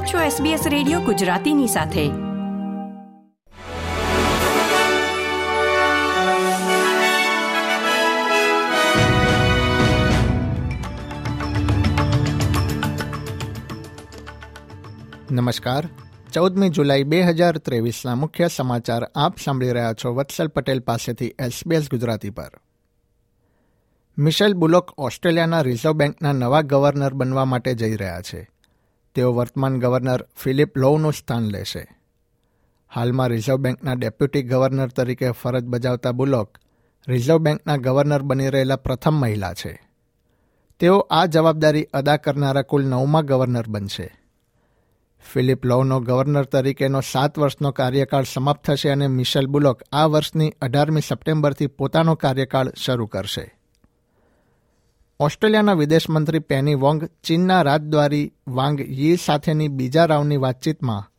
આપ છો SBS radio ગુજરાતીની સાથે. નમસ્કાર. ચૌદમી જુલાઈ બે હજાર ત્રેવીસના મુખ્ય સમાચાર આપ સાંભળી રહ્યા છો વત્સલ પટેલ પાસેથી એસબીએસ ગુજરાતી પર. મિશેલ બુલોક ઓસ્ટ્રેલિયાના રિઝર્વ બેંકના નવા ગવર્નર બનવા માટે જઈ રહ્યા છે. તેઓ વર્તમાન ગવર્નર ફિલિપ લોવનું સ્થાન લેશે. હાલમાં રિઝર્વ બેંકના ડેપ્યુટી ગવર્નર તરીકે ફરજ બજાવતા બુલોક રિઝર્વ બેંકના ગવર્નર બની રહેલા પ્રથમ મહિલા છે. તેઓ આ જવાબદારી અદા કરનારા કુલ નવમા ગવર્નર બનશે. ફિલિપ લોવનો ગવર્નર તરીકેનો સાત વર્ષનો કાર્યકાળ સમાપ્ત થશે અને મિશેલ બુલોક આ વર્ષની અઢારમી સપ્ટેમ્બરથી પોતાનો કાર્યકાળ શરૂ કરશે. ઓસ્ટ્રેલિયાના વિદેશમંત્રી પેની વોંગ ચીનના રાજદ્વારી વાંગ યી સાથેની બીજા રાઉન્ડની વાતચીતમાં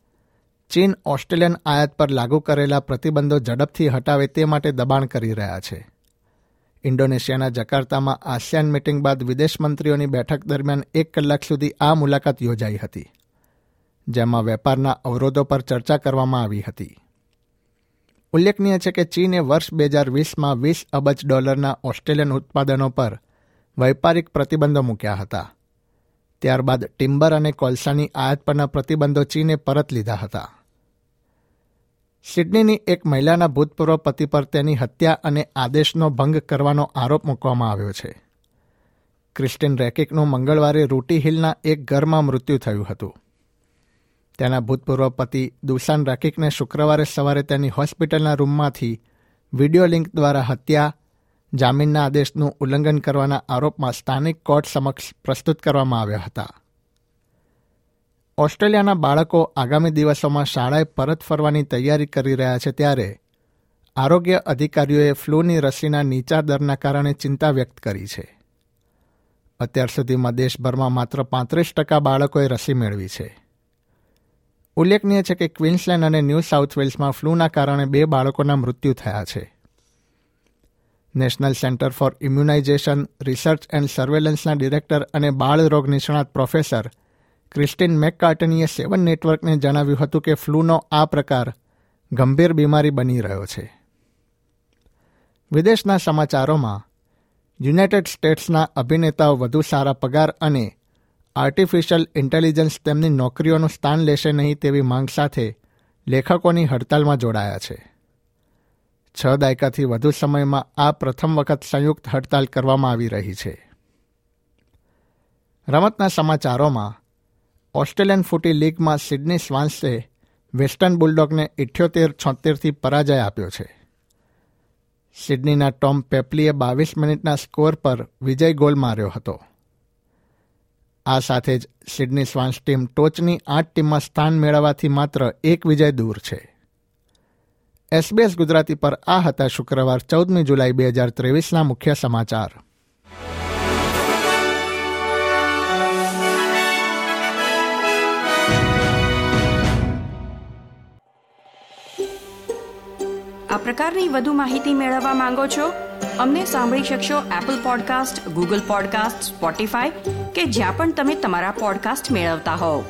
ચીન ઓસ્ટ્રેલિયન આયાત પર લાગુ કરેલા પ્રતિબંધો ઝડપથી હટાવે તે માટે દબાણ કરી રહ્યા છે. ઇન્ડોનેશિયાના જકાર્તામાં આસિયાન મીટિંગ બાદ વિદેશમંત્રીઓની બેઠક દરમિયાન એક કલાક સુધી આ મુલાકાત યોજાઈ હતી, જેમાં વેપારના અવરોધો પર ચર્ચા કરવામાં આવી હતી. ઉલ્લેખનીય છે કે ચીને વર્ષ બે હજાર વીસમાં વીસ અબજ ડોલરના ઓસ્ટ્રેલિયન ઉત્પાદનો પર વૈપારિક પ્રતિબંધો મૂક્યા હતા. ત્યારબાદ ટિમ્બર અને કોલસાની આયાત પરના પ્રતિબંધો ચીને પરત લીધા હતા. સિડનીની એક મહિલાના ભૂતપૂર્વ પતિ પર તેની હત્યા અને આદેશનો ભંગ કરવાનો આરોપ મૂકવામાં આવ્યો છે. ક્રિસ્ટિન રેકિકનું મંગળવારે રૂટી હિલના એક ઘરમાં મૃત્યુ થયું હતું. તેના ભૂતપૂર્વ પતિ દુસાન રેકિકને શુક્રવારે સવારે તેની હોસ્પિટલના રૂમમાંથી વીડિયો લિંક દ્વારા હત્યા જામીનના આદેશનું ઉલ્લંઘન કરવાના આરોપમાં સ્થાનિક કોર્ટ સમક્ષ પ્રસ્તુત કરવામાં આવ્યા હતા. ઓસ્ટ્રેલિયાના બાળકો આગામી દિવસોમાં શાળાએ પરત ફરવાની તૈયારી કરી રહ્યા છે ત્યારે આરોગ્ય અધિકારીઓએ ફ્લૂની રસીના નીચા દરના કારણે ચિંતા વ્યક્ત કરી છે. અત્યાર સુધીમાં દેશભરમાં માત્ર પાંત્રીસ ટકા બાળકોએ રસી મેળવી છે. ઉલ્લેખનીય છે કે ક્વીન્સલેન્ડ અને ન્યૂ સાઉથ વેલ્સમાં ફ્લૂના કારણે બે બાળકોના મૃત્યુ થયા છે. National centre for immunisation, research and સર્વેલન્સના director અને બાળ રોગ નિષ્ણાત પ્રોફેસર ક્રિસ્ટિન મેકકાર્ટનીએ સેવન નેટવર્કને જણાવ્યું હતું કે ફ્લૂનો આ પ્રકાર ગંભીર બીમારી બની રહ્યો છે. વિદેશના સમાચારોમાં, યુનાઇટેડ સ્ટેટ્સના અભિનેતાઓ વધુ સારા પગાર અને આર્ટિફિશિયલ ઇન્ટેલિજન્સ તેમની નોકરીઓનું સ્થાન લેશે નહીં તેવી માંગ સાથે લેખકોની હડતાલમાં જોડાયા છે. છ દાયકાથી વધુ સમયમાં આ પ્રથમ વખત સંયુક્ત હડતાલ કરવામાં આવી રહી છે. રમતના સમાચારોમાં, ઓસ્ટ્રેલિયન ફૂટી લીગમાં સિડની સ્વાન્સે વેસ્ટર્ન બુલડોગને ઇઠ્યોતેર છોતેરથી પરાજય આપ્યો છે. સિડનીના ટોમ પેપલીએ બાવીસ મિનિટના સ્કોર પર વિજય ગોલ માર્યો હતો. આ સાથે જ સિડની સ્વાન્સ ટીમ ટોચની આઠ ટીમમાં સ્થાન મેળવવાથી માત્ર એક વિજય દૂર છે. એસબીએસ ગુજરાતી પર આ હતા શુક્રવાર ચૌદમી જુલાઈ બે હજાર ત્રેવીસના મુખ્ય સમાચાર. આ પ્રકારની વધુ માહિતી મેળવવા માંગો છો? અમને સાંભળી શકશો Apple podcast Google podcast Spotify કે જ્યાં પણ તમે તમારા પોડકાસ્ટ મેળવતા હોવ.